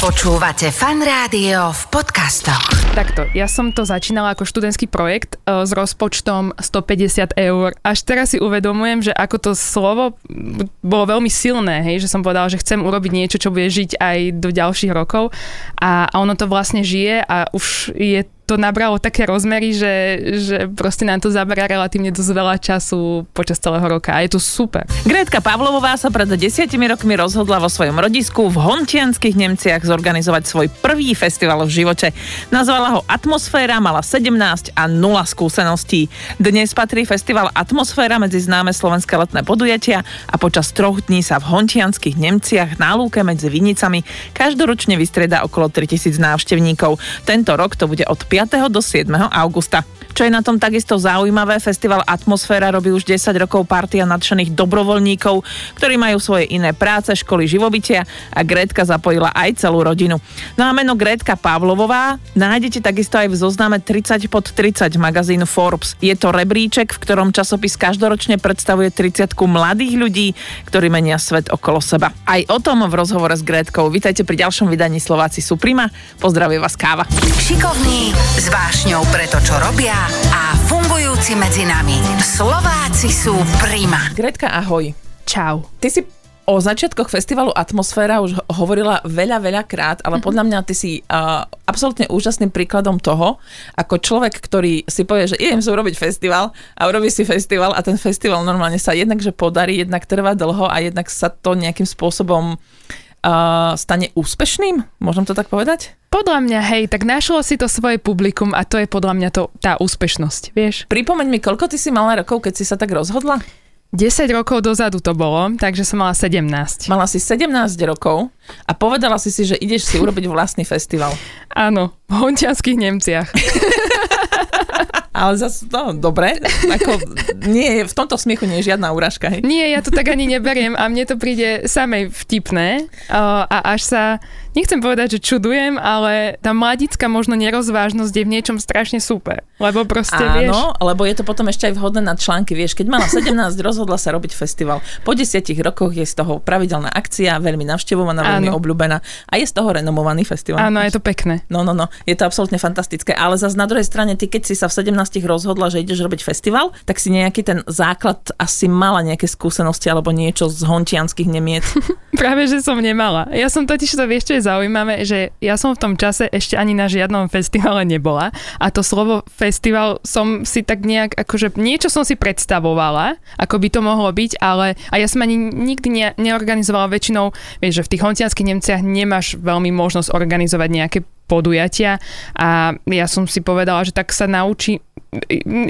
Počúvate fan rádio v podcastoch. Takto, ja som to začínala ako študentský projekt e, s rozpočtom 150 eur. Až teraz si uvedomujem, že ako to slovo bolo veľmi silné, hej, že som povedala, že chcem urobiť niečo, čo bude žiť aj do ďalších rokov a, a ono to vlastne žije a už je to nabralo také rozmery, že, že proste nám to zaberá relatívne dosť veľa času počas celého roka a je to super. Gretka Pavlovová sa pred desiatimi rokmi rozhodla vo svojom rodisku v Hontianských Nemciach zorganizovať svoj prvý festival v živote. Nazvala ho Atmosféra, mala 17 a 0 skúseností. Dnes patrí festival Atmosféra medzi známe slovenské letné podujatia a počas troch dní sa v Hontianských Nemciach na lúke medzi Vinicami každoročne vystrieda okolo 3000 návštevníkov. Tento rok to bude od 5 5. do 7. augusta. Čo je na tom takisto zaujímavé, festival Atmosféra robí už 10 rokov partia nadšených dobrovoľníkov, ktorí majú svoje iné práce, školy živobytia a Gretka zapojila aj celú rodinu. No a meno Gretka Pavlovová nájdete takisto aj v zozname 30 pod 30 magazínu Forbes. Je to rebríček, v ktorom časopis každoročne predstavuje 30 mladých ľudí, ktorí menia svet okolo seba. Aj o tom v rozhovore s Gretkou. Vítajte pri ďalšom vydaní Slováci Suprima. Pozdravuje vás Káva. Šikovní, s vášňou pre to, čo robia a fungujúci medzi nami. Slováci sú prima. Gretka, ahoj. Čau. Ty si o začiatkoch festivalu Atmosféra už hovorila veľa, veľa krát, ale podľa mňa ty si uh, absolútne úžasným príkladom toho, ako človek, ktorý si povie, že idem si urobiť festival a urobí si festival a ten festival normálne sa jednak, že podarí, jednak trvá dlho a jednak sa to nejakým spôsobom uh, stane úspešným? Môžem to tak povedať? Podľa mňa, hej, tak našlo si to svoje publikum a to je podľa mňa to, tá úspešnosť, vieš? Pripomeň mi, koľko ty si mala rokov, keď si sa tak rozhodla? 10 rokov dozadu to bolo, takže som mala 17. Mala si 17 rokov a povedala si si, že ideš si urobiť vlastný festival. Áno, v hontianských Nemciach. Ale zase, no, dobre, ako nie, v tomto smiechu nie je žiadna úražka, hej? Nie, ja to tak ani neberiem a mne to príde samej vtipné a až sa nechcem povedať, že čudujem, ale tá mladická možno nerozvážnosť je v niečom strašne super. Lebo proste, Áno, vieš... lebo je to potom ešte aj vhodné na články. Vieš, keď mala 17, rozhodla sa robiť festival. Po 10 rokoch je z toho pravidelná akcia, veľmi navštevovaná, veľmi obľúbená a je z toho renomovaný festival. Áno, je to pekné. No, no, no, je to absolútne fantastické. Ale zase na druhej strane, ty keď si sa v 17 rozhodla, že ideš robiť festival, tak si nejaký ten základ asi mala nejaké skúsenosti alebo niečo z hontianských nemiet. Práve, že som nemala. Ja som totiž to, vieš, čo je zaujímavé, že ja som v tom čase ešte ani na žiadnom festivale nebola a to slovo festival som si tak nejak, akože niečo som si predstavovala, ako by to mohlo byť, ale a ja som ani nikdy ne, neorganizovala väčšinou, vieš, že v tých honcianských Nemciach nemáš veľmi možnosť organizovať nejaké podujatia a ja som si povedala, že tak sa naučí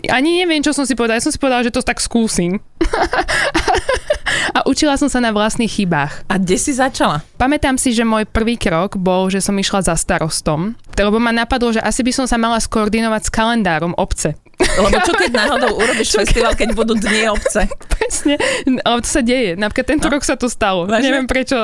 ani neviem, čo som si povedala. Ja som si povedala, že to tak skúsim. a učila som sa na vlastných chybách. A kde si začala? Pamätám si, že môj prvý krok bol, že som išla za starostom, lebo ma napadlo, že asi by som sa mala skoordinovať s kalendárom obce. Lebo čo keď náhodou urobíš festival, keď budú dni obce? Presne, ale to sa deje. Napríklad tento no. rok sa to stalo. Vážne? Neviem, prečo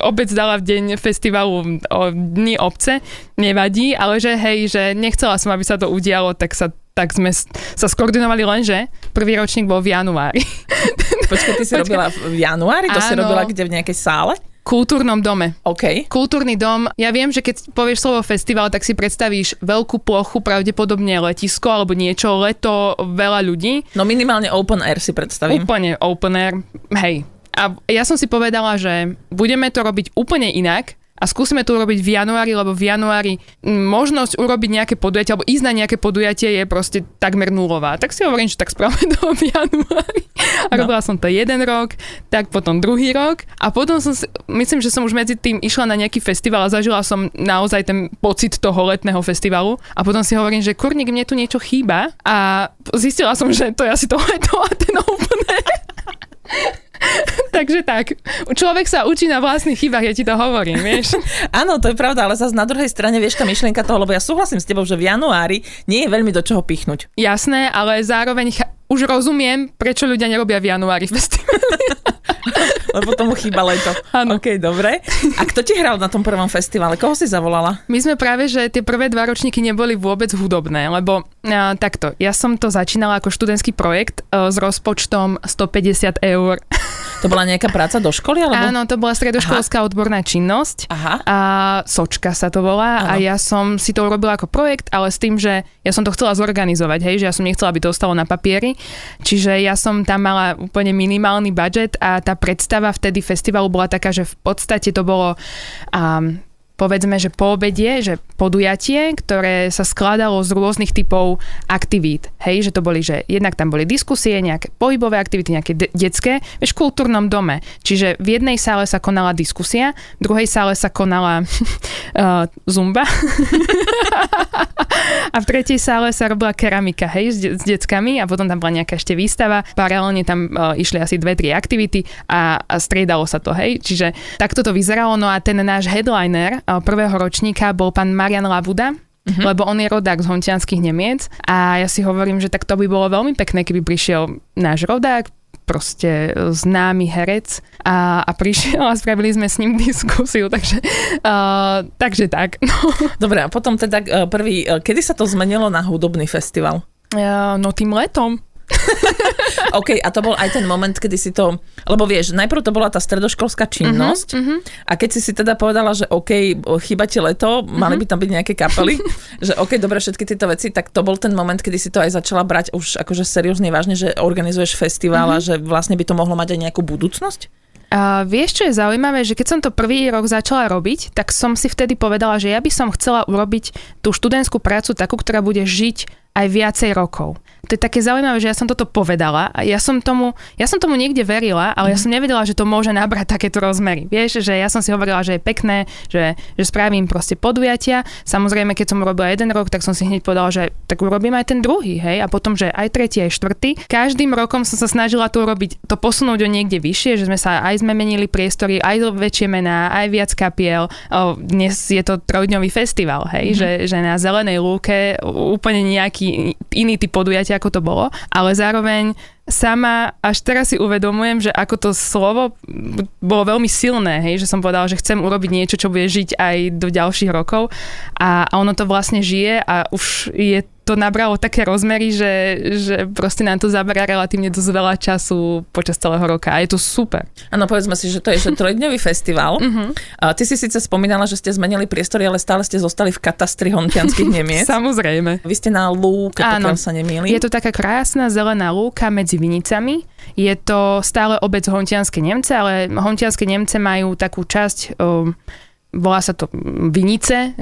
obec dala v deň festivalu o dni obce, nevadí, ale že hej, že nechcela som, aby sa to udialo, tak sa tak sme sa skoordinovali len, že prvý ročník bol v januári. Počkaj, ty si Počkej. robila v januári? To Áno. si robila kde v nejakej sále? kultúrnom dome. OK. Kultúrny dom. Ja viem, že keď povieš slovo festival, tak si predstavíš veľkú plochu, pravdepodobne letisko alebo niečo, leto, veľa ľudí. No minimálne open air si predstavím. Úplne open air, hej. A ja som si povedala, že budeme to robiť úplne inak, a skúsime to urobiť v januári, lebo v januári možnosť urobiť nejaké podujatie alebo ísť na nejaké podujatie je proste takmer nulová. Tak si hovorím, že tak spravíme to v januári. A no. robila som to jeden rok, tak potom druhý rok a potom som si, myslím, že som už medzi tým išla na nejaký festival a zažila som naozaj ten pocit toho letného festivalu a potom si hovorím, že kurník, mne tu niečo chýba a zistila som, že to je asi to leto a ten úplne. Takže tak. Človek sa učí na vlastných chybách, ja ti to hovorím, vieš. Áno, to je pravda, ale zase na druhej strane vieš tá myšlienka toho, lebo ja súhlasím s tebou, že v januári nie je veľmi do čoho pichnúť. Jasné, ale zároveň ch- už rozumiem, prečo ľudia nerobia v januári festivaly. Lebo tomu chýba leto. Áno. OK, dobre. A kto ti hral na tom prvom festivale? Koho si zavolala? My sme práve, že tie prvé dva ročníky neboli vôbec hudobné, lebo a, takto, ja som to začínala ako študentský projekt e, s rozpočtom 150 eur. To bola nejaká práca do školy? Alebo? Áno, to bola stredoškolská Aha. odborná činnosť. Aha. A Sočka sa to volá. Áno. A ja som si to urobila ako projekt, ale s tým, že ja som to chcela zorganizovať, hej, že ja som nechcela, aby to ostalo na papieri. Čiže ja som tam mala úplne minimálny budget a tá predstava vtedy festivalu bola taká, že v podstate to bolo um, povedzme, že po obede, že podujatie, ktoré sa skladalo z rôznych typov aktivít. Hej, že to boli, že jednak tam boli diskusie, nejaké pohybové aktivity, nejaké de- detské, vieš, v kultúrnom dome. Čiže v jednej sále sa konala diskusia, v druhej sále sa konala uh, zumba a v tretej sále sa robila keramika, hej, s, de- s deckami a potom tam bola nejaká ešte výstava. Paralelne tam uh, išli asi dve, tri aktivity a, a striedalo sa to, hej. Čiže takto to vyzeralo, no a ten náš headliner prvého ročníka bol pán Marian Lavuda, Uh-huh. lebo on je rodák z hontianských Nemiec a ja si hovorím, že tak to by bolo veľmi pekné, keby prišiel náš rodák, proste známy herec a, a prišiel a spravili sme s ním diskusiu, takže, uh, takže tak. No. Dobre, a potom teda prvý, kedy sa to zmenilo na hudobný festival? Uh, no tým letom. OK, a to bol aj ten moment, kedy si to, lebo vieš, najprv to bola tá stredoškolská činnosť uh-huh, uh-huh. a keď si si teda povedala, že OK, chýba ti leto, uh-huh. mali by tam byť nejaké kapely, že OK, dobre, všetky tieto veci, tak to bol ten moment, kedy si to aj začala brať už akože seriózne vážne, že organizuješ festival uh-huh. a že vlastne by to mohlo mať aj nejakú budúcnosť? A vieš, čo je zaujímavé, že keď som to prvý rok začala robiť, tak som si vtedy povedala, že ja by som chcela urobiť tú študentskú prácu takú, ktorá bude žiť aj viacej rokov to je také zaujímavé, že ja som toto povedala a ja som tomu, ja som tomu niekde verila, ale mm. ja mhm. som nevedela, že to môže nabrať takéto rozmery. Vieš, že ja som si hovorila, že je pekné, že, že spravím proste podujatia. Samozrejme, keď som urobila jeden rok, tak som si hneď povedala, že tak urobím aj ten druhý, hej, a potom, že aj tretí, aj štvrtý. Každým rokom som sa snažila to urobiť, to posunúť o niekde vyššie, že sme sa aj sme menili priestory, aj väčšie mená, aj viac kapiel. O, dnes je to trojdňový festival, hej, mm. že, že na Zelenej lúke úplne nejaký iný typ podujatia ako to bolo, ale zároveň sama až teraz si uvedomujem, že ako to slovo bolo veľmi silné, hej, že som povedala, že chcem urobiť niečo, čo bude žiť aj do ďalších rokov a, a ono to vlastne žije a už je to nabralo také rozmery, že, že proste nám to zaberá relatívne dosť veľa času počas celého roka a je to super. Áno, povedzme si, že to je že trojdňový festival. Uh-huh. A ty si síce spomínala, že ste zmenili priestory, ale stále ste zostali v katastri hontianských Nemiec. Samozrejme. Vy ste na lúke, pokiaľ sa nemýlim. Je to taká krásna zelená lúka medzi Vinicami. Je to stále obec Hontianske Nemce, ale Hontianske Nemce majú takú časť um, volá sa to Vinice,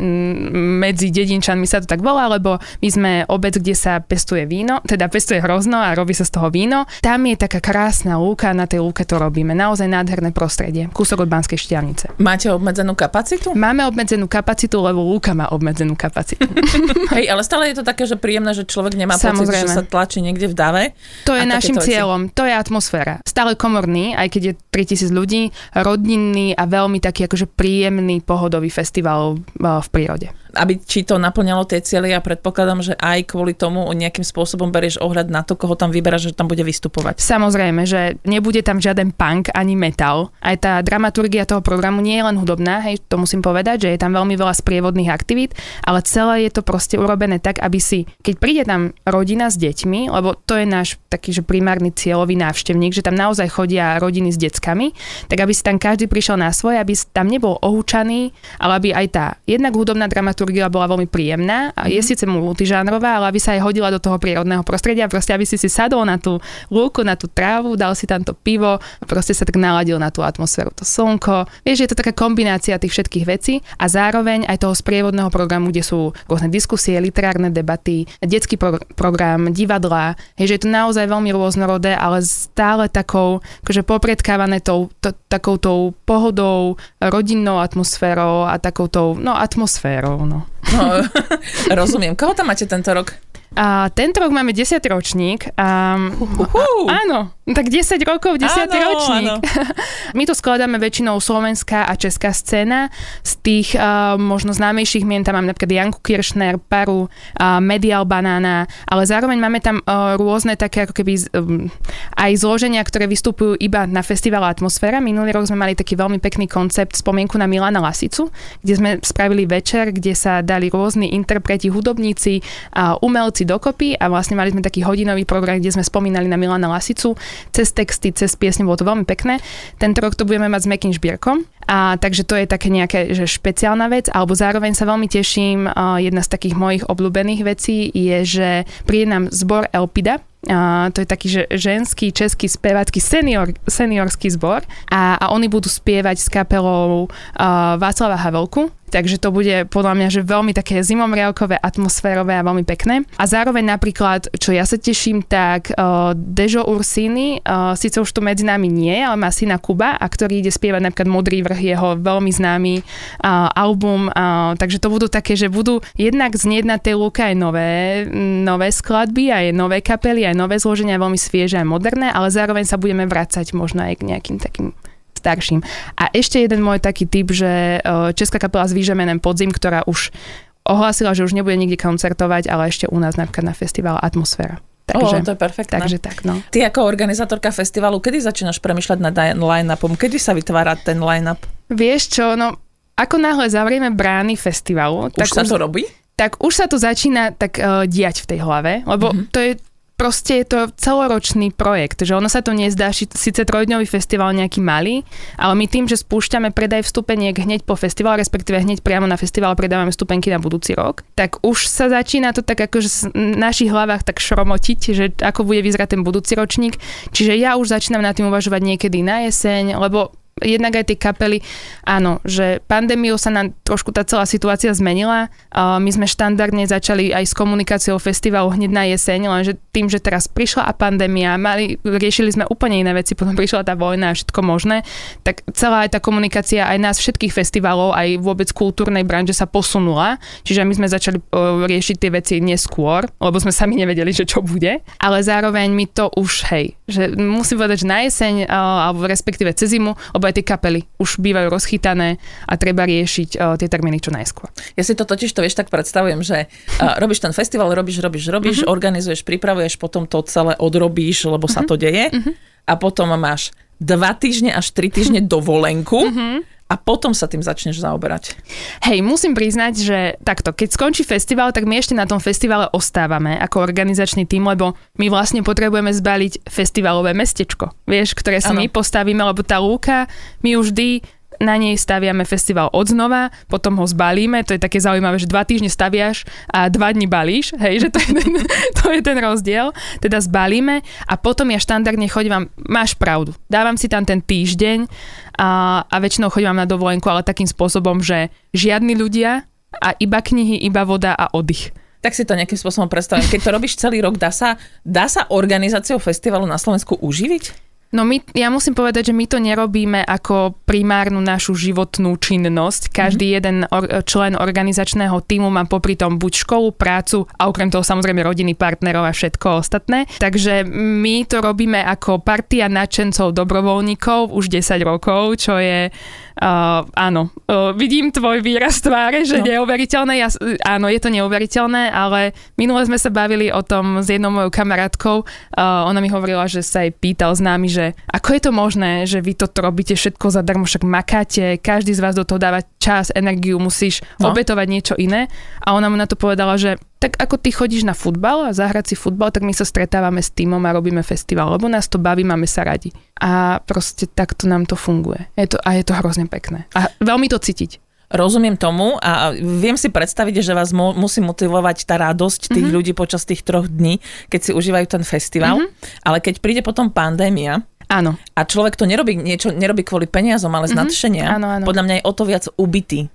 medzi dedinčanmi sa to tak volá, lebo my sme obec, kde sa pestuje víno, teda pestuje hrozno a robí sa z toho víno. Tam je taká krásna lúka, na tej lúke to robíme. Naozaj nádherné prostredie. Kúsok od Banskej štiavnice. Máte obmedzenú kapacitu? Máme obmedzenú kapacitu, lebo lúka má obmedzenú kapacitu. Hej, ale stále je to také, že príjemné, že človek nemá Samozrejme. pocit, že sa tlačí niekde v dave. To je našim cieľom, veci. to je atmosféra. Stále komorný, aj keď je 3000 ľudí, rodinný a veľmi taký akože príjemný pohodový festival v prírode aby či to naplňalo tie cieľe, ja predpokladám, že aj kvôli tomu nejakým spôsobom berieš ohľad na to, koho tam vyberáš, že tam bude vystupovať. Samozrejme, že nebude tam žiaden punk ani metal. Aj tá dramaturgia toho programu nie je len hudobná, hej, to musím povedať, že je tam veľmi veľa sprievodných aktivít, ale celé je to proste urobené tak, aby si, keď príde tam rodina s deťmi, lebo to je náš taký, že primárny cieľový návštevník, že tam naozaj chodia rodiny s deckami, tak aby si tam každý prišiel na svoje, aby tam nebol ohúčaný, ale aby aj tá jednak hudobná dramaturgia dramaturgia bola veľmi príjemná a je mm-hmm. síce multižánrová, ale aby sa aj hodila do toho prírodného prostredia, proste aby si si sadol na tú lúku, na tú trávu, dal si tam to pivo a proste sa tak naladil na tú atmosféru, to slnko. Vieš, je to taká kombinácia tých všetkých vecí a zároveň aj toho sprievodného programu, kde sú rôzne diskusie, literárne debaty, detský pro- program, divadla, hej, že je to naozaj veľmi rôznorodé, ale stále takou, akože popredkávané tou, to, takou tou pohodou, rodinnou atmosférou a takou tou, no atmosférou, no. No, rozumiem. Koho tam máte tento rok? A tento rok máme 10. ročník. A, uh-huh. a, áno, tak 10 rokov, 10. Áno, ročník. Áno. My to skladáme väčšinou slovenská a česká scéna. Z tých uh, možno známejších mien tam máme napríklad Janku Kiršner, Paru, uh, Medial Banana, ale zároveň máme tam uh, rôzne také ako keby um, aj zloženia, ktoré vystupujú iba na festival Atmosféra. Minulý rok sme mali taký veľmi pekný koncept spomienku na Milana Lasicu, kde sme spravili večer, kde sa dali rôzni interpreti, hudobníci a umelci dokopy a vlastne mali sme taký hodinový program, kde sme spomínali na Milana Lasicu cez texty, cez piesne, bolo to veľmi pekné. Tento rok to budeme mať s Mekým Žbierkom, a takže to je také nejaké že špeciálna vec, alebo zároveň sa veľmi teším, jedna z takých mojich obľúbených vecí je, že príde nám zbor Elpida, a to je taký že ženský český spevácky senior, seniorský zbor. A, a oni budú spievať s kapelou uh, Václava Havelku. Takže to bude podľa mňa, že veľmi také zimomriavkové, atmosférové a veľmi pekné. A zároveň napríklad, čo ja sa teším, tak uh, Dežo Ursini, uh, síce už tu medzi nami nie, ale má syna Kuba, a ktorý ide spievať napríklad Modrý vrch, jeho veľmi známy uh, album, uh, takže to budú také, že budú jednak znieť na tej lúke aj nové, nové skladby, aj nové kapely, aj nové zloženia, veľmi svieže a moderné, ale zároveň sa budeme vrácať možno aj k nejakým takým starším. A ešte jeden môj taký typ, že e, Česká kapela s výžemenem Podzim, ktorá už ohlásila, že už nebude nikde koncertovať, ale ešte u nás napríklad na festival Atmosféra. Takže, oh, to je perfektné. Takže tak, no. Ty ako organizátorka festivalu, kedy začínaš premyšľať nad line-upom? Kedy sa vytvára ten line-up? Vieš čo, no ako náhle zavrieme brány festivalu... Už tak sa už, to robí? Tak už sa to začína tak uh, diať v tej hlave, lebo mm-hmm. to je proste je to celoročný projekt, že ono sa to nezdá, síce trojdňový festival nejaký malý, ale my tým, že spúšťame predaj vstupeniek hneď po festival, respektíve hneď priamo na festival predávame vstupenky na budúci rok, tak už sa začína to tak akože v našich hlavách tak šromotiť, že ako bude vyzerať ten budúci ročník. Čiže ja už začínam na tým uvažovať niekedy na jeseň, lebo jednak aj tie kapely, áno, že pandémiou sa nám trošku tá celá situácia zmenila. My sme štandardne začali aj s komunikáciou festivalu hneď na jeseň, lenže tým, že teraz prišla a pandémia, mali, riešili sme úplne iné veci, potom prišla tá vojna a všetko možné, tak celá aj tá komunikácia aj nás všetkých festivalov, aj vôbec kultúrnej branže sa posunula, čiže my sme začali riešiť tie veci neskôr, lebo sme sami nevedeli, že čo bude, ale zároveň mi to už, hej, že musím povedať, že na jeseň, alebo respektíve cez zimu, aj tie kapely už bývajú rozchytané a treba riešiť uh, tie termíny čo najskôr. Ja si to totiž to vieš tak predstavujem, že uh, robíš ten festival, robíš, robíš, robíš, uh-huh. organizuješ, pripravuješ, potom to celé odrobíš, lebo uh-huh. sa mhm. to deje uh-huh. a potom máš dva týždne až tri týždne dovolenku. Uh-huh a potom sa tým začneš zaoberať. Hej, musím priznať, že takto, keď skončí festival, tak my ešte na tom festivale ostávame ako organizačný tým, lebo my vlastne potrebujeme zbaliť festivalové mestečko, vieš, ktoré si ano. my postavíme, lebo tá lúka, my už vždy na nej staviame festival od znova, potom ho zbalíme, to je také zaujímavé, že dva týždne staviaš a dva dní balíš, hej, že to je ten, to je ten rozdiel, teda zbalíme a potom ja štandardne chodím, máš pravdu, dávam si tam ten týždeň a, a väčšinou chodím na dovolenku, ale takým spôsobom, že žiadni ľudia a iba knihy, iba voda a oddych tak si to nejakým spôsobom predstavím. Keď to robíš celý rok, dá sa, dá sa organizáciou festivalu na Slovensku uživiť? No my, ja musím povedať, že my to nerobíme ako primárnu našu životnú činnosť. Každý mm-hmm. jeden or, člen organizačného týmu má popri tom buď školu, prácu a okrem toho samozrejme rodiny, partnerov a všetko ostatné. Takže my to robíme ako partia nadšencov dobrovoľníkov už 10 rokov, čo je Uh, áno, uh, vidím tvoj výraz tváre, že no. neuveriteľné. Ja, áno, je to neuveriteľné, ale minule sme sa bavili o tom s jednou mojou kamarátkou. Uh, ona mi hovorila, že sa jej pýtal s nami, že ako je to možné, že vy toto robíte všetko zadarmo, však makáte, každý z vás do toho dáva čas, energiu, musíš no. obetovať niečo iné. A ona mu na to povedala, že tak ako ty chodíš na futbal a zahrať si futbal, tak my sa stretávame s týmom a robíme festival, lebo nás to baví, máme sa radi. A proste takto nám to funguje. Je to, a je to hrozne pekné. A veľmi to cítiť. Rozumiem tomu a viem si predstaviť, že vás mo- musí motivovať tá radosť tých mm-hmm. ľudí počas tých troch dní, keď si užívajú ten festival. Mm-hmm. Ale keď príde potom pandémia, Áno. A človek to nerobí, niečo nerobí kvôli peniazom, ale z mm-hmm. nadšenia. Áno, áno. Podľa mňa je o to viac ubitý.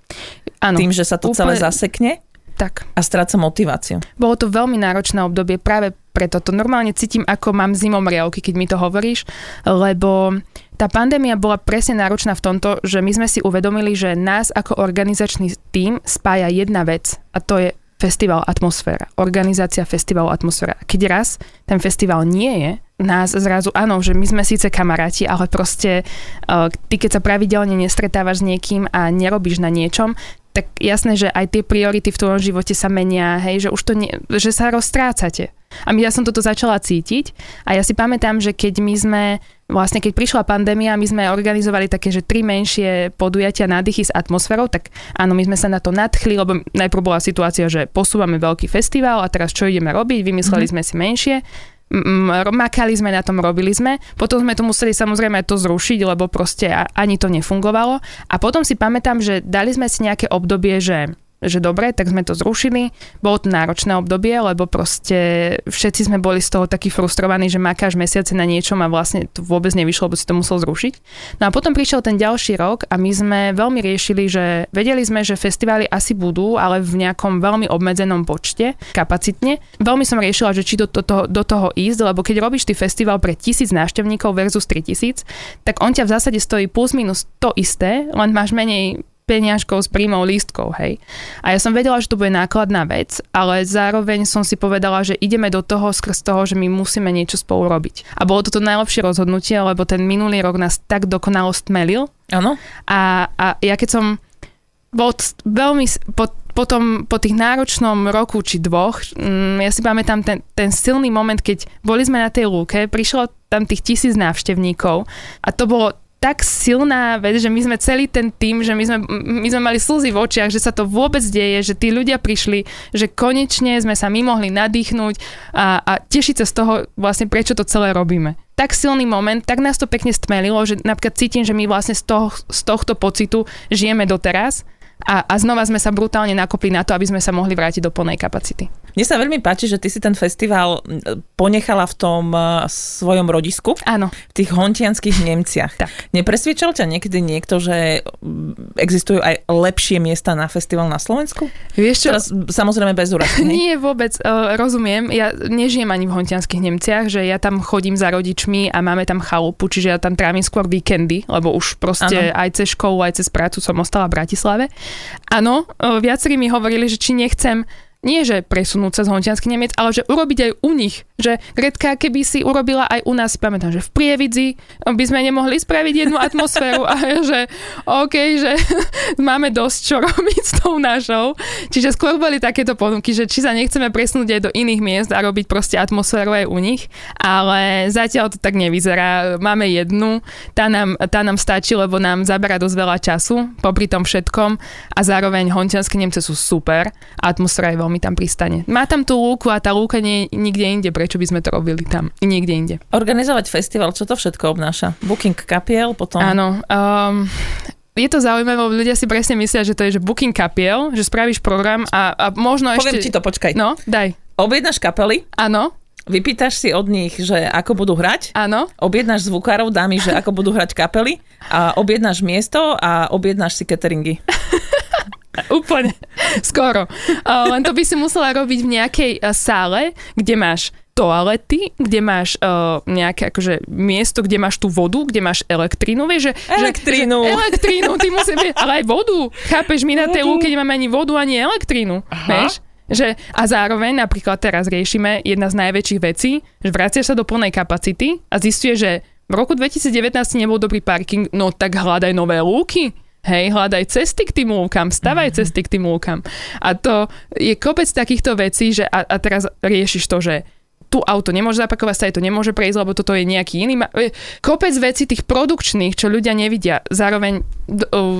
Áno. Tým, že sa to Úplne... celé zasekne. Tak. A stráca motiváciu. Bolo to veľmi náročné obdobie práve preto to normálne cítim, ako mám zimomriavky, keď mi to hovoríš, lebo tá pandémia bola presne náročná v tomto, že my sme si uvedomili, že nás ako organizačný tím spája jedna vec a to je festival Atmosféra, organizácia festivalu Atmosféra. Keď raz ten festival nie je, nás zrazu, áno, že my sme síce kamaráti, ale proste uh, ty keď sa pravidelne nestretávaš s niekým a nerobíš na niečom, tak jasné, že aj tie priority v tvojom živote sa menia, hej, že už to nie, že sa roztrácate. A ja som toto začala cítiť a ja si pamätám, že keď my sme, vlastne keď prišla pandémia, my sme organizovali také, že tri menšie podujatia nádychy s atmosférou, tak áno, my sme sa na to nadchli, lebo najprv bola situácia, že posúvame veľký festival a teraz čo ideme robiť, vymysleli mm-hmm. sme si menšie makali sme na tom, robili sme. Potom sme to museli samozrejme to zrušiť, lebo proste ani to nefungovalo. A potom si pamätám, že dali sme si nejaké obdobie, že že dobre, tak sme to zrušili. Bolo to náročné obdobie, lebo proste všetci sme boli z toho takí frustrovaní, že makáš mesiace na niečom a vlastne to vôbec nevyšlo, lebo si to musel zrušiť. No a potom prišiel ten ďalší rok a my sme veľmi riešili, že vedeli sme, že festivály asi budú, ale v nejakom veľmi obmedzenom počte, kapacitne. Veľmi som riešila, že či do, do, toho, do toho ísť, lebo keď robíš ty festival pre tisíc návštevníkov versus 3000, tak on ťa v zásade stojí plus minus to isté, len máš menej peniažkov s príjmou lístkov, hej. A ja som vedela, že to bude nákladná vec, ale zároveň som si povedala, že ideme do toho skrz toho, že my musíme niečo spolu robiť. A bolo to to najlepšie rozhodnutie, lebo ten minulý rok nás tak dokonalo stmelil. Áno. A, a ja keď som bol veľmi, po, potom po tých náročnom roku či dvoch, mm, ja si pamätám ten, ten silný moment, keď boli sme na tej lúke, prišlo tam tých tisíc návštevníkov a to bolo tak silná vec, že my sme celý ten tým, že my sme, my sme mali slzy v očiach, že sa to vôbec deje, že tí ľudia prišli, že konečne sme sa my mohli nadýchnuť a, a tešiť sa z toho vlastne, prečo to celé robíme. Tak silný moment, tak nás to pekne stmelilo, že napríklad cítim, že my vlastne z, toho, z tohto pocitu žijeme doteraz a, a znova sme sa brutálne nakopli na to, aby sme sa mohli vrátiť do plnej kapacity. Mne sa veľmi páči, že ty si ten festival ponechala v tom svojom rodisku. Áno. V tých hontianských Nemciach. Tak. Nepresviečal ťa niekedy niekto, že existujú aj lepšie miesta na festival na Slovensku? Vieš čo? Teraz, samozrejme bez úrazky. Nie, vôbec. Uh, rozumiem. Ja nežijem ani v hontianských Nemciach, že ja tam chodím za rodičmi a máme tam chalupu, čiže ja tam trávim skôr víkendy, lebo už proste ano. aj cez školu, aj cez prácu som ostala v Bratislave. Áno, uh, viacerí mi hovorili, že či nechcem nie že presunúť sa z Hontiansky Nemec, ale že urobiť aj u nich. Že Gretka, keby si urobila aj u nás, pamätám, že v Prievidzi by sme nemohli spraviť jednu atmosféru a že OK, že máme dosť čo robiť s tou našou. Čiže skôr boli takéto ponuky, že či sa nechceme presunúť aj do iných miest a robiť proste atmosféru aj u nich, ale zatiaľ to tak nevyzerá. Máme jednu, tá nám, tá nám stačí, lebo nám zabera dosť veľa času popri tom všetkom a zároveň Hontianske Nemce sú super, atmosféra je veľmi tam pristane. Má tam tú lúku a tá lúka nie je nikde inde, prečo by sme to robili tam, niekde inde. Organizovať festival, čo to všetko obnáša? Booking kapiel, potom... Áno, um, je to zaujímavé, lebo ľudia si presne myslia, že to je že booking kapiel, že spravíš program a, a možno Poviem ešte... ti to, počkaj. No, daj. Objednáš kapely. Áno. Vypýtaš si od nich, že ako budú hrať. Áno. Objednáš zvukárov, dámy, že ako budú hrať kapely. A objednáš miesto a objednáš si cateringy. Úplne. Skoro. Uh, len to by si musela robiť v nejakej uh, sále, kde máš toalety, kde máš uh, nejaké akože miesto, kde máš tú vodu, kde máš elektrínu, vieš, že... Elektrínu. Že, že elektrínu, ty musíš, ale aj vodu. Chápeš, my na tej lúke nemáme ani vodu, ani elektrínu, Aha. vieš? Že, a zároveň napríklad teraz riešime jedna z najväčších vecí, že vraciaš sa do plnej kapacity a zistuje, že v roku 2019 nebol dobrý parking, no tak hľadaj nové lúky. Hej, hľadaj cesty k tým lúkam, stavaj mm-hmm. cesty k tým lúkam. A to je kopec takýchto vecí, že a, a teraz riešiš to, že tu auto nemôže zapakovať, sa to nemôže prejsť, lebo toto je nejaký iný. E, kopec vecí tých produkčných, čo ľudia nevidia. Zároveň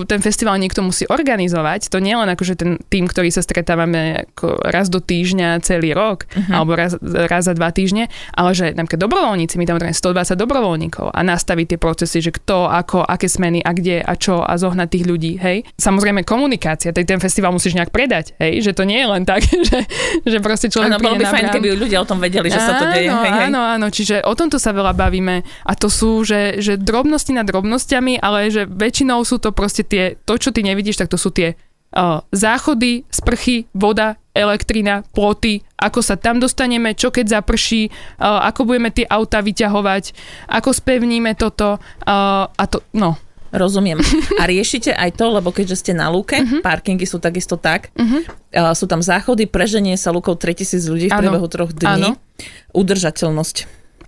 ten festival niekto musí organizovať. To nie len akože ten tým, ktorý sa stretávame ako raz do týždňa celý rok, uh-huh. alebo raz, raz za dva týždne, ale že napríklad dobrovoľníci, my tam máme 120 dobrovoľníkov a nastaviť tie procesy, že kto, ako, aké smeny a kde a čo a zohnať tých ľudí, hej. Samozrejme komunikácia, ten festival musíš nejak predať, hej, že to nie je len tak, že, že proste človek Áno, bolo by fajn, keby ľudia o tom vedeli, že sa to deje. Hej, hej. Áno, áno, čiže o tomto sa veľa bavíme a to sú, že, že drobnosti nad drobnosťami, ale že väčšinou sú to proste tie, to čo ty nevidíš, tak to sú tie uh, záchody, sprchy, voda, elektrina, ploty, ako sa tam dostaneme, čo keď zaprší, uh, ako budeme tie auta vyťahovať, ako spevníme toto uh, a to, no, Rozumiem. A riešite aj to, lebo keďže ste na lúke, uh-huh. parkingy sú takisto tak, uh-huh. uh, sú tam záchody, preženie sa lúkou 3000 ľudí v priebehu troch dní. Ano. Udržateľnosť.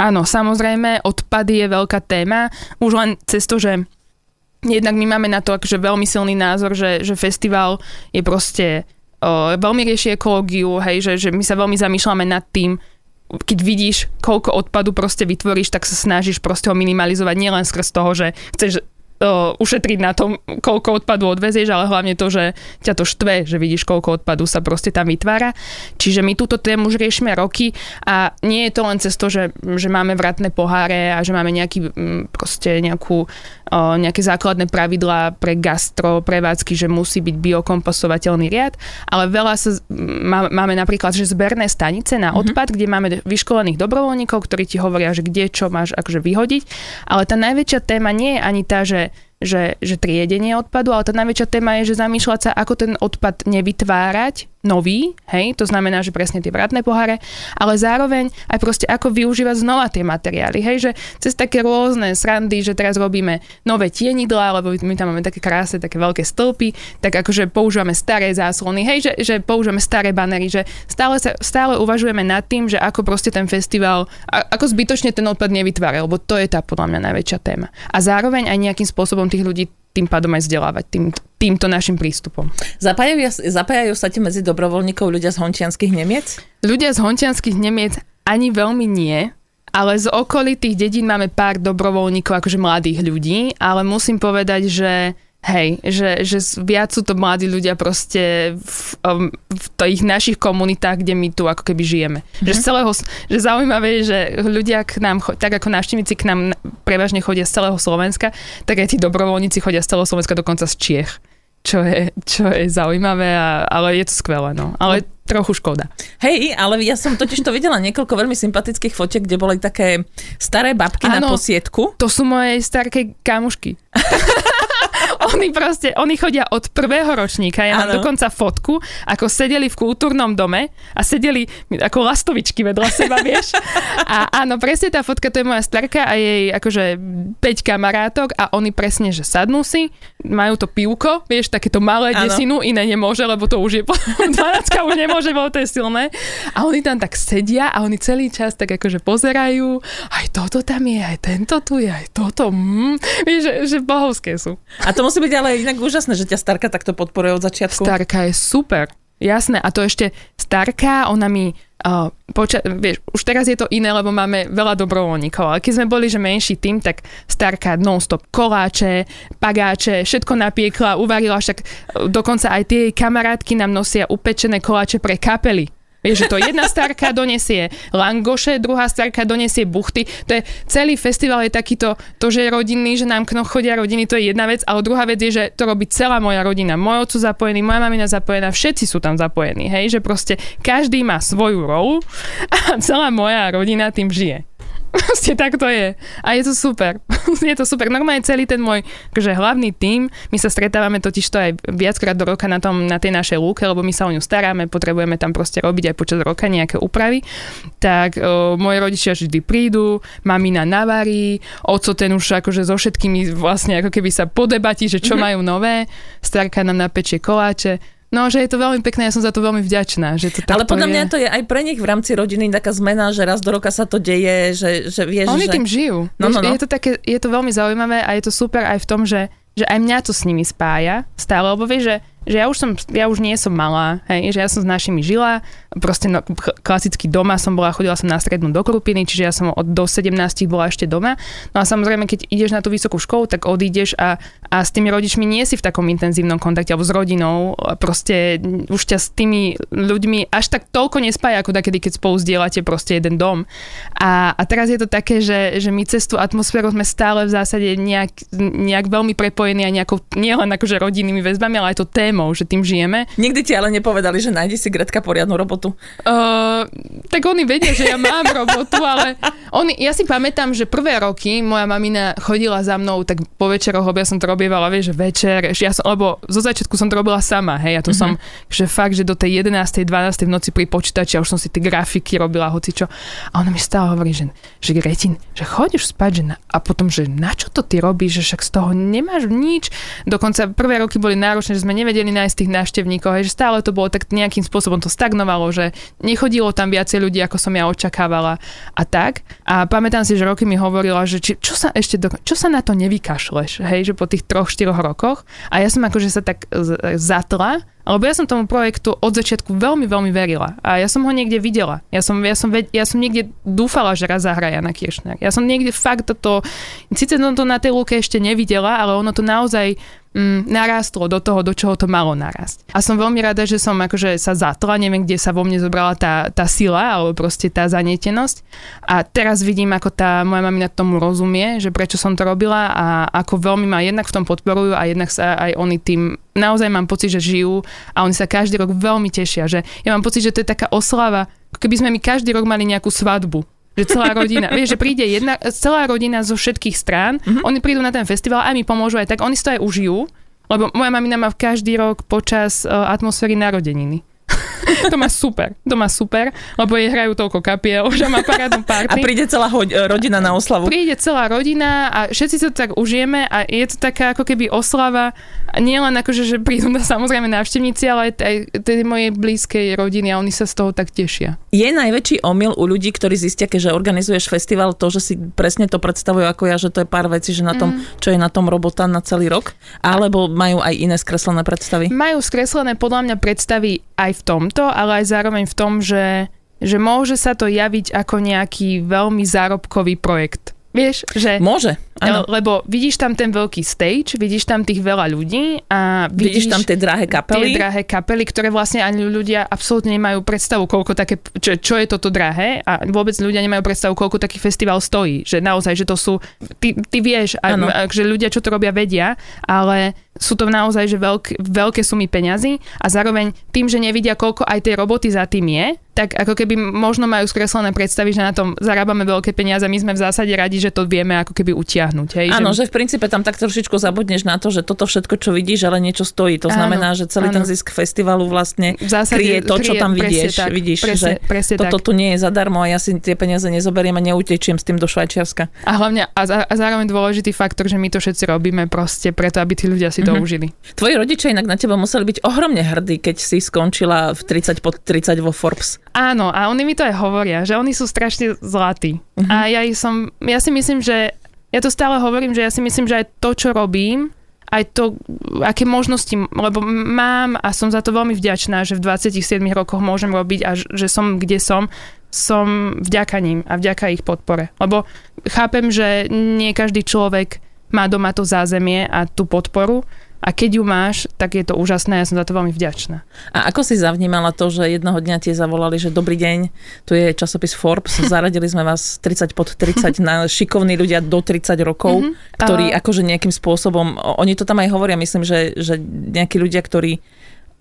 Áno, samozrejme, odpady je veľká téma. Už len cez to, že jednak my máme na to akože veľmi silný názor, že, že festival je proste uh, veľmi rieši ekológiu, hej, že, že my sa veľmi zamýšľame nad tým, keď vidíš, koľko odpadu proste vytvoríš, tak sa snažíš proste ho minimalizovať nielen skrz toho, že chceš ušetriť na tom, koľko odpadu odvezieš, ale hlavne to, že ťa to štve, že vidíš, koľko odpadu sa proste tam vytvára. Čiže my túto tému už riešime roky a nie je to len cez to, že, že máme vratné poháre a že máme nejaký, proste nejakú, nejaké základné pravidlá pre gastro, prevádzky, že musí byť biokompostovateľný riad, ale veľa sa, má, máme napríklad, že zberné stanice na mhm. odpad, mm-hmm. kde máme vyškolených dobrovoľníkov, ktorí ti hovoria, že kde čo máš akože vyhodiť, ale tá najväčšia téma nie je ani tá, že že, že triedenie odpadu, ale tá najväčšia téma je, že zamýšľať sa, ako ten odpad nevytvárať nový, hej, to znamená, že presne tie vratné poháre, ale zároveň aj proste ako využívať znova tie materiály, hej, že cez také rôzne srandy, že teraz robíme nové tienidlá, lebo my tam máme také krásne, také veľké stĺpy, tak akože používame staré záslony, hej, že, že používame staré banery, že stále, sa, stále uvažujeme nad tým, že ako proste ten festival, ako zbytočne ten odpad nevytvára, lebo to je tá podľa mňa najväčšia téma. A zároveň aj nejakým spôsobom tých ľudí tým pádom aj vzdelávať tým, týmto našim prístupom. Zapájajú, zapájajú sa ti medzi dobrovoľníkov ľudia z hontianských Nemiec? Ľudia z hontianských Nemiec ani veľmi nie, ale z okolitých dedín máme pár dobrovoľníkov, akože mladých ľudí, ale musím povedať, že Hej, že, že viac sú to mladí ľudia proste v, um, v tých našich komunitách, kde my tu ako keby žijeme. Mm-hmm. Že, z celého, že zaujímavé je, že ľudia k nám, tak ako návštevníci k nám prevažne chodia z celého Slovenska, tak aj tí dobrovoľníci chodia z celého Slovenska, dokonca z Čiech. Čo je, čo je zaujímavé, a, ale je to skvelé, no. Ale trochu škoda. Hej, ale ja som totiž to videla niekoľko veľmi sympatických fotiek, kde boli také staré babky Áno, na posiedku. To sú moje staré kamušky. oni proste, oni chodia od prvého ročníka. Ja mám dokonca fotku, ako sedeli v kultúrnom dome a sedeli ako lastovičky vedľa seba, vieš. A áno, presne tá fotka, to je moja starka a jej akože 5 kamarátok a oni presne, že sadnú si, majú to pivko, vieš, takéto malé ano. desinu, iné nemôže, lebo to už je 12 už nemôže, lebo to je silné. A oni tam tak sedia a oni celý čas tak akože pozerajú, aj toto tam je, aj tento tu je, aj toto, mm. vieš, že, že bohovské sú. A to musí byť ale inak úžasné, že ťa Starka takto podporuje od začiatku. Starka je super. Jasné, a to ešte Starka, ona mi uh, poča- vieš, už teraz je to iné, lebo máme veľa dobrovoľníkov, ale keď sme boli, že menší tým, tak Starka non-stop koláče, pagáče, všetko napiekla, uvarila, však dokonca aj tie kamarátky nám nosia upečené koláče pre kapely Vieš, že to jedna starka donesie langoše, druhá starka donesie buchty. To je, celý festival je takýto, to, že je rodinný, že nám knoch chodia rodiny, to je jedna vec, ale druhá vec je, že to robí celá moja rodina. Môj otco zapojený, moja mamina zapojená, všetci sú tam zapojení, hej, že proste každý má svoju rolu a celá moja rodina tým žije. Proste tak to je. A je to super. je to super. Normálne celý ten môj že hlavný tím, my sa stretávame totiž to aj viackrát do roka na, tom, na tej našej lúke, lebo my sa o ňu staráme, potrebujeme tam proste robiť aj počas roka nejaké úpravy. Tak o, moje rodičia vždy prídu, mamina navarí, oco ten už akože so všetkými vlastne ako keby sa podebatí, že čo mm-hmm. majú nové, starka nám napečie koláče, No, že je to veľmi pekné, ja som za to veľmi vďačná. Že to Ale podľa je. mňa to je aj pre nich v rámci rodiny taká zmena, že raz do roka sa to deje, že, že vieš, Oni že... tým žijú. No, no, no. Je, to také, je to veľmi zaujímavé a je to super aj v tom, že, že aj mňa to s nimi spája stále, lebo vieš, že že ja už, som, ja už nie som malá, hej, že ja som s našimi žila, proste no, klasicky doma som bola, chodila som na strednú do Krupiny, čiže ja som od, do 17 bola ešte doma. No a samozrejme, keď ideš na tú vysokú školu, tak odídeš a, a s tými rodičmi nie si v takom intenzívnom kontakte, alebo s rodinou, proste už ťa s tými ľuďmi až tak toľko nespája, ako takedy, keď spolu zdieľate proste jeden dom. A, a teraz je to také, že, že my cez tú atmosféru sme stále v zásade nejak, nejak veľmi prepojení a nejakou, nielen akože rodinnými väzbami, ale aj to témou, že tým žijeme. Nikdy ti ale nepovedali, že nájdi si Gretka poriadnu robotu? Uh, tak oni vedia, že ja mám robotu, ale oni, ja si pamätám, že prvé roky moja mamina chodila za mnou tak po večeroch, ja som to robievala, vieš, že večer, ja som, lebo zo začiatku som to robila sama, hej, ja to uh-huh. som, že fakt, že do tej 11. 12. v noci pri počítači, ja už som si tie grafiky robila, hoci čo. A ona mi stále hovorí, že, že Gretin, že chodíš spať, že na, a potom, že na čo to ty robíš, že však z toho nemáš nič. Dokonca prvé roky boli náročné, že sme nevedeli nájsť tých návštevníkov, že stále to bolo tak nejakým spôsobom to stagnovalo, že nechodilo tam viacej ľudí, ako som ja očakávala a tak. A pamätám si, že roky mi hovorila, že či, čo sa ešte, do, čo sa na to nevykašleš, hej, že po tých troch, štyroch rokoch. A ja som akože sa tak zatla Lebo ja som tomu projektu od začiatku veľmi, veľmi verila. A ja som ho niekde videla. Ja som, ja som, ja som niekde dúfala, že raz zahraja na Kiršner. Ja som niekde fakt to, síce som to na tej lúke ešte nevidela, ale ono to naozaj mm, narástlo do toho, do čoho to malo narásť. A som veľmi rada, že som akože sa zatla, neviem, kde sa vo mne zobrala tá, tá sila, alebo proste tá zanietenosť. A teraz vidím, ako tá moja mamina tomu rozumie, že prečo som to robila a ako veľmi ma jednak v tom podporujú a jednak sa aj oni tým naozaj mám pocit, že žijú a oni sa každý rok veľmi tešia. Že ja mám pocit, že to je taká oslava, keby sme my každý rok mali nejakú svadbu že celá rodina, vieš, že príde jedna, celá rodina zo všetkých strán, mm-hmm. oni prídu na ten festival a mi pomôžu aj tak, oni si to aj užijú, lebo moja mamina má každý rok počas uh, atmosféry narodeniny. to má super, to má super, lebo jej hrajú toľko kapiel, že má parádnu party. A príde celá ho- rodina na oslavu. Príde celá rodina a všetci sa to tak užijeme a je to taká ako keby oslava, nie len akože, že prídu na samozrejme návštevníci, ale aj, tej mojej blízkej rodiny a oni sa z toho tak tešia. Je najväčší omyl u ľudí, ktorí zistia, že organizuješ festival, to, že si presne to predstavujú ako ja, že to je pár vecí, že na tom, mm. čo je na tom robota na celý rok, alebo majú aj iné skreslené predstavy? Majú skreslené podľa mňa predstavy aj v tomto, ale aj zároveň v tom, že, že môže sa to javiť ako nejaký veľmi zárobkový projekt. Vieš, že... Môže, áno. Lebo vidíš tam ten veľký stage, vidíš tam tých veľa ľudí a vidíš, vidíš tam tie drahé kapely. Tie drahé kapely, ktoré vlastne ani ľudia absolútne nemajú predstavu, koľko také, čo, čo je toto drahé a vôbec ľudia nemajú predstavu, koľko taký festival stojí. Že naozaj, že to sú, ty, ty vieš, a, a, že ľudia, čo to robia, vedia, ale sú to naozaj že veľk, veľké sumy peňazí a zároveň tým, že nevidia, koľko aj tej roboty za tým je, tak ako keby možno majú skreslené predstavy, že na tom zarábame veľké peniaze. My sme v zásade radi, že to vieme ako keby utiahnuť. Hej? Áno, že... že v princípe tam tak trošičku zabudneš na to, že toto všetko, čo vidíš, ale niečo stojí. To znamená, áno, že celý áno. ten zisk festivalu vlastne v zásade, kryje to, čo tam vidieš. Tak, vidíš, presne, že presne toto tak. tu nie je zadarmo a ja si tie peniaze nezoberiem a neutečiem s tým do Švajčiarska. A hlavne a zároveň dôležitý faktor, že my to všetci robíme proste preto, aby tí ľudia si to mm-hmm. užili. Tvoji rodičia inak na teba museli byť ohromne hrdí, keď si skončila v 30 pod 30 vo Forbes. Áno, a oni mi to aj hovoria, že oni sú strašne zlatí. Uh-huh. A ja, som, ja si myslím, že ja to stále hovorím, že ja si myslím, že aj to, čo robím, aj to, aké možnosti, lebo mám a som za to veľmi vďačná, že v 27 rokoch môžem robiť a že som kde som, som vďaka ním a vďaka ich podpore. Lebo chápem, že nie každý človek má doma to zázemie a tú podporu a keď ju máš, tak je to úžasné, ja som za to veľmi vďačná. A ako si zavnímala to, že jedného dňa tie zavolali, že dobrý deň, tu je časopis Forbes, zaradili sme vás 30 pod 30 na šikovní ľudia do 30 rokov, mm-hmm. ktorí akože nejakým spôsobom, oni to tam aj hovoria, myslím, že, že nejakí ľudia, ktorí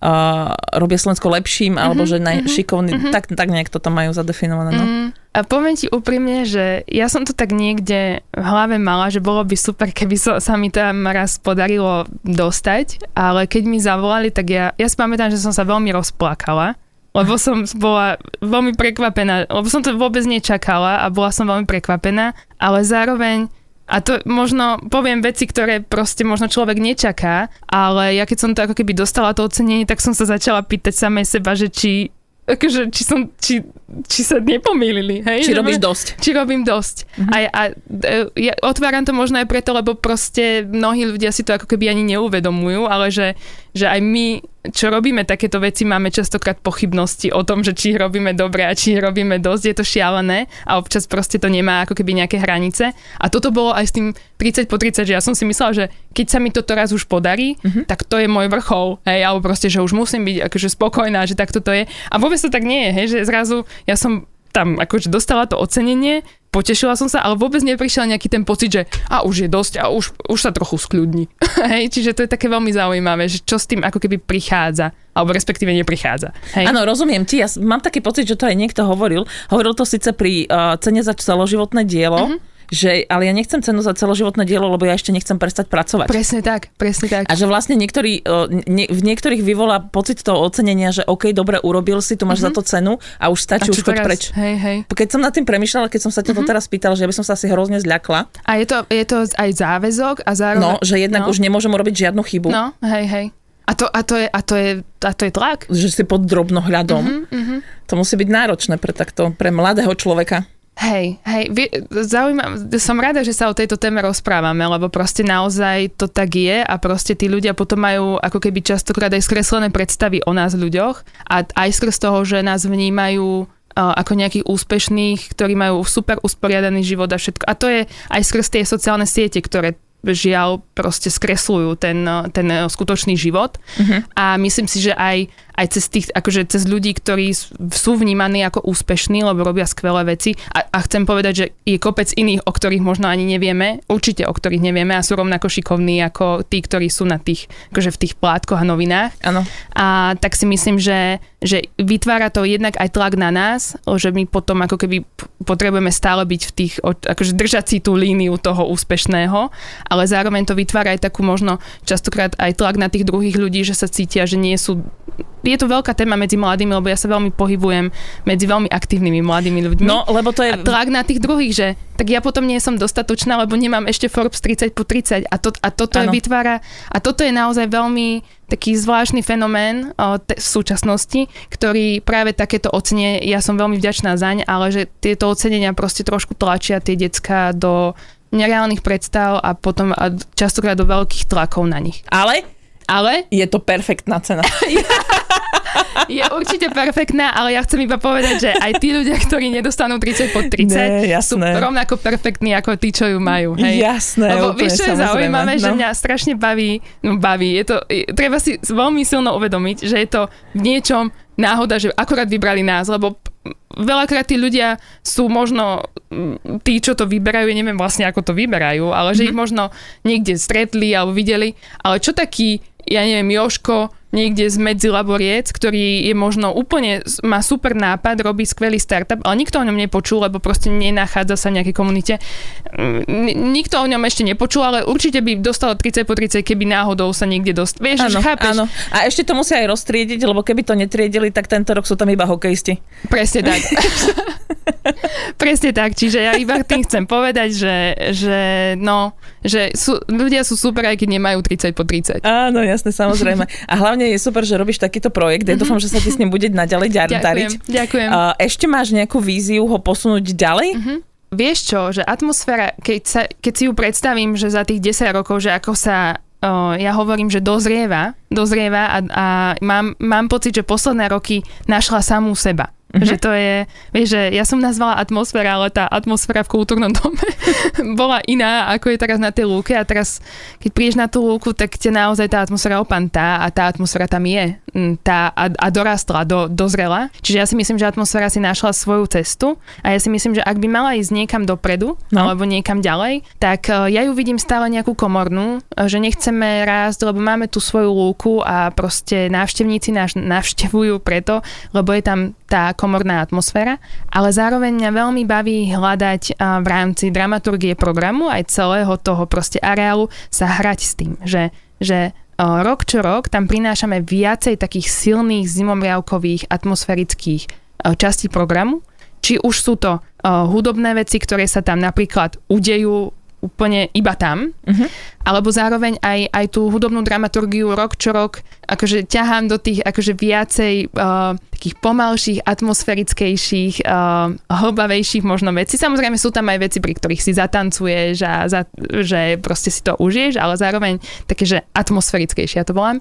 uh, robia Slovensko lepším, mm-hmm, alebo že najšikovný, mm-hmm. tak, tak nejak to tam majú zadefinované. No? Mm. A poviem ti úprimne, že ja som to tak niekde v hlave mala, že bolo by super, keby so, sa mi tam raz podarilo dostať, ale keď mi zavolali, tak ja, ja si pamätám, že som sa veľmi rozplakala, lebo som bola veľmi prekvapená, lebo som to vôbec nečakala a bola som veľmi prekvapená, ale zároveň a to možno poviem veci, ktoré proste možno človek nečaká, ale ja keď som to ako keby dostala to ocenenie, tak som sa začala pýtať samej seba, že či akože, či som, či, či sa nepomýlili, hej? Či robíš dosť. Či robím dosť. Mm-hmm. A, a, e, ja otváram to možno aj preto, lebo proste mnohí ľudia si to ako keby ani neuvedomujú, ale že, že aj my čo robíme takéto veci, máme častokrát pochybnosti o tom, že či robíme dobre a či robíme dosť, je to šialené a občas proste to nemá ako keby nejaké hranice. A toto bolo aj s tým 30 po 30, že ja som si myslela, že keď sa mi toto raz už podarí, mm-hmm. tak to je môj vrchol, hej, alebo proste, že už musím byť akože spokojná, že takto to je. A vôbec to tak nie je, hej, že zrazu ja som tam akože dostala to ocenenie, potešila som sa, ale vôbec neprišiel nejaký ten pocit, že a už je dosť a už, už sa trochu skľudní. Hej, čiže to je také veľmi zaujímavé, že čo s tým ako keby prichádza, alebo respektíve neprichádza. Áno, rozumiem ti, ja mám taký pocit, že to aj niekto hovoril. Hovoril to síce pri uh, cene za celoživotné dielo, mm-hmm že ale ja nechcem cenu za celoživotné dielo, lebo ja ešte nechcem prestať pracovať. Presne tak, presne tak. A že vlastne niektorý, ne, v niektorých vyvolá pocit toho ocenenia, že OK, dobre, urobil si, tu máš mm-hmm. za to cenu a už stačí, a už choď preč. Hej, hej. Keď som nad tým premyšľala, keď som sa ťa mm-hmm. to teraz pýtala, že ja by som sa asi hrozne zľakla. A je to, je to aj záväzok a zároveň... No, že jednak no. už nemôžem urobiť žiadnu chybu. No, hej, hej. A to, a, to je, a, to je, a to je tlak? Že si pod drobnohľadom. Uh-huh, uh-huh. To musí byť náročné pre takto, pre mladého človeka. Hej, hej, vie, zaujíma, som rada, že sa o tejto téme rozprávame, lebo proste naozaj to tak je a proste tí ľudia potom majú ako keby častokrát aj skreslené predstavy o nás ľuďoch a aj skrz toho, že nás vnímajú ako nejakých úspešných, ktorí majú super usporiadaný život a všetko. A to je aj skrz tie sociálne siete, ktoré žiaľ proste skresľujú ten, ten skutočný život. Uh-huh. A myslím si, že aj aj cez tých, akože cez ľudí, ktorí sú vnímaní ako úspešní, lebo robia skvelé veci. A, a chcem povedať, že je kopec iných, o ktorých možno ani nevieme, určite o ktorých nevieme a sú rovnako šikovní ako tí, ktorí sú na tých, akože v tých plátkoch a novinách. Áno. A tak si myslím, že, že vytvára to jednak aj tlak na nás, že my potom ako keby potrebujeme stále byť v tých, akože držať si tú líniu toho úspešného, ale zároveň to vytvára aj takú možno častokrát aj tlak na tých druhých ľudí, že sa cítia, že nie sú je to veľká téma medzi mladými, lebo ja sa veľmi pohybujem medzi veľmi aktívnymi mladými ľuďmi. No, lebo to je... A tlak na tých druhých, že tak ja potom nie som dostatočná, lebo nemám ešte Forbes 30 po 30 a, to, a toto je vytvára, a toto je naozaj veľmi taký zvláštny fenomén o, te, v súčasnosti, ktorý práve takéto ocenie, ja som veľmi vďačná zaň, ale že tieto ocenenia proste trošku tlačia tie decka do nereálnych predstav a potom a častokrát do veľkých tlakov na nich. Ale ale? Je to perfektná cena. je určite perfektná, ale ja chcem iba povedať, že aj tí ľudia, ktorí nedostanú 30 pod 30, ne, sú rovnako perfektní ako tí, čo ju majú. Hej? Jasné, Lebo vieš, čo je zaujímavé, no. že mňa strašne baví, no baví, je to, je, treba si veľmi silno uvedomiť, že je to v niečom náhoda, že akorát vybrali nás, lebo veľakrát tí ľudia sú možno tí, čo to vyberajú, ja neviem vlastne, ako to vyberajú, ale že mm-hmm. ich možno niekde stretli alebo videli, ale čo taký ja neviem, Joško niekde z medzi laboriec, ktorý je možno úplne, má super nápad, robí skvelý startup, ale nikto o ňom nepočul, lebo proste nenachádza sa v nejakej komunite. Nikto o ňom ešte nepočul, ale určite by dostal 30 po 30, keby náhodou sa niekde dost... Vieš, áno, chápeš? Áno. A ešte to musia aj roztriediť, lebo keby to netriedili, tak tento rok sú tam iba hokejisti. Presne tak. Presne tak, čiže ja iba tým chcem povedať, že, že no, že sú, ľudia sú super, aj keď nemajú 30 po 30. Áno, jasne, samozrejme. A hlavne je super, že robíš takýto projekt. Ja mm-hmm. dúfam, že sa ti s ním bude naďalej dariť. Ďakujem, ďakujem. Ešte máš nejakú víziu ho posunúť ďalej? Mm-hmm. Vieš čo, že atmosféra, keď, sa, keď si ju predstavím, že za tých 10 rokov, že ako sa uh, ja hovorím, že dozrieva, dozrieva a, a mám, mám pocit, že posledné roky našla samú seba. Mm-hmm. Že to je, vieš, že ja som nazvala atmosféra, ale tá atmosféra v kultúrnom dome bola iná, ako je teraz na tej lúke a teraz, keď prídeš na tú lúku, tak ťa naozaj tá atmosféra opantá a tá atmosféra tam je mm, tá, a, a dorastla, do, dozrela. Čiže ja si myslím, že atmosféra si našla svoju cestu a ja si myslím, že ak by mala ísť niekam dopredu no. alebo niekam ďalej, tak e, ja ju vidím stále nejakú komornú, e, že nechceme rásť, lebo máme tu svoju lúku a proste návštevníci nás navštevujú preto, lebo je tam tá komorná atmosféra, ale zároveň mňa veľmi baví hľadať v rámci dramaturgie programu aj celého toho proste areálu sa hrať s tým, že, že rok čo rok tam prinášame viacej takých silných zimomriavkových atmosférických častí programu, či už sú to hudobné veci, ktoré sa tam napríklad udejú úplne iba tam, uh-huh. alebo zároveň aj, aj tú hudobnú dramaturgiu rok čo rok akože ťahám do tých akože viacej uh, takých pomalších, atmosférickejších, uh, hlbavejších možno veci. Samozrejme sú tam aj veci, pri ktorých si zatancuješ a za, že proste si to užiješ, ale zároveň také, že atmosférickejšie ja to volám.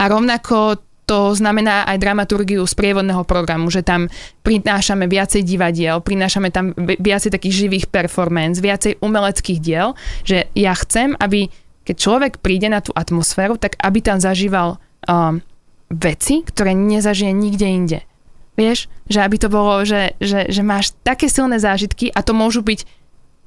A rovnako to znamená aj dramaturgiu sprievodného programu, že tam prinášame viacej divadiel, prinášame tam viacej takých živých performance, viacej umeleckých diel, že ja chcem, aby keď človek príde na tú atmosféru, tak aby tam zažíval um, veci, ktoré nezažije nikde inde. Vieš, že aby to bolo, že, že, že máš také silné zážitky a to môžu byť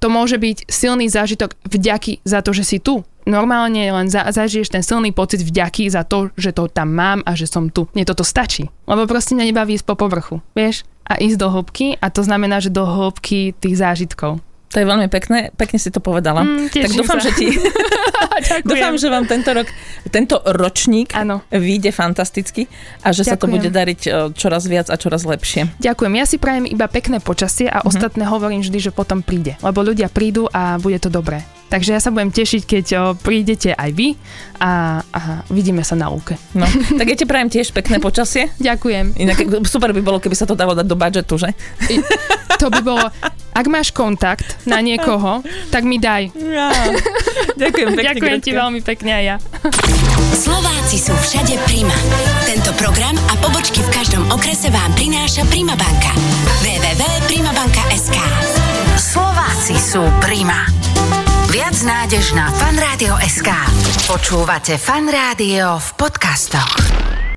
to môže byť silný zážitok vďaky za to, že si tu. Normálne len za, zažiješ ten silný pocit vďaky za to, že to tam mám a že som tu. Mne toto stačí. Lebo proste mňa nebaví ísť po povrchu, vieš? A ísť do hĺbky a to znamená, že do hĺbky tých zážitkov. To je veľmi pekné, pekne si to povedala. Mm, tak dúfam, sa. že ti... dúfam, že vám tento rok, tento ročník ano. vyjde fantasticky a že Ďakujem. sa to bude dariť e, čoraz viac a čoraz lepšie. Ďakujem. Ja si prajem iba pekné počasie a mm-hmm. ostatné hovorím vždy, že potom príde. Lebo ľudia prídu a bude to dobré. Takže ja sa budem tešiť, keď o, prídete aj vy a, a vidíme sa na lúke. No, tak ja ti prajem tiež pekné počasie. Ďakujem. Inak super by bolo, keby sa to dalo dať do budžetu, že? To by bolo, ak máš kontakt na niekoho, tak mi daj. Ja. Ďakujem pekne. Ďakujem ti Gretka. veľmi pekne aj ja. Slováci sú všade Prima. Tento program a pobočky v každom okrese vám prináša Prima banka. www.primabanka.sk Slováci sú prima. Viac nádež na fanradio.sk. Počúvate Fan Rádio v podcastoch.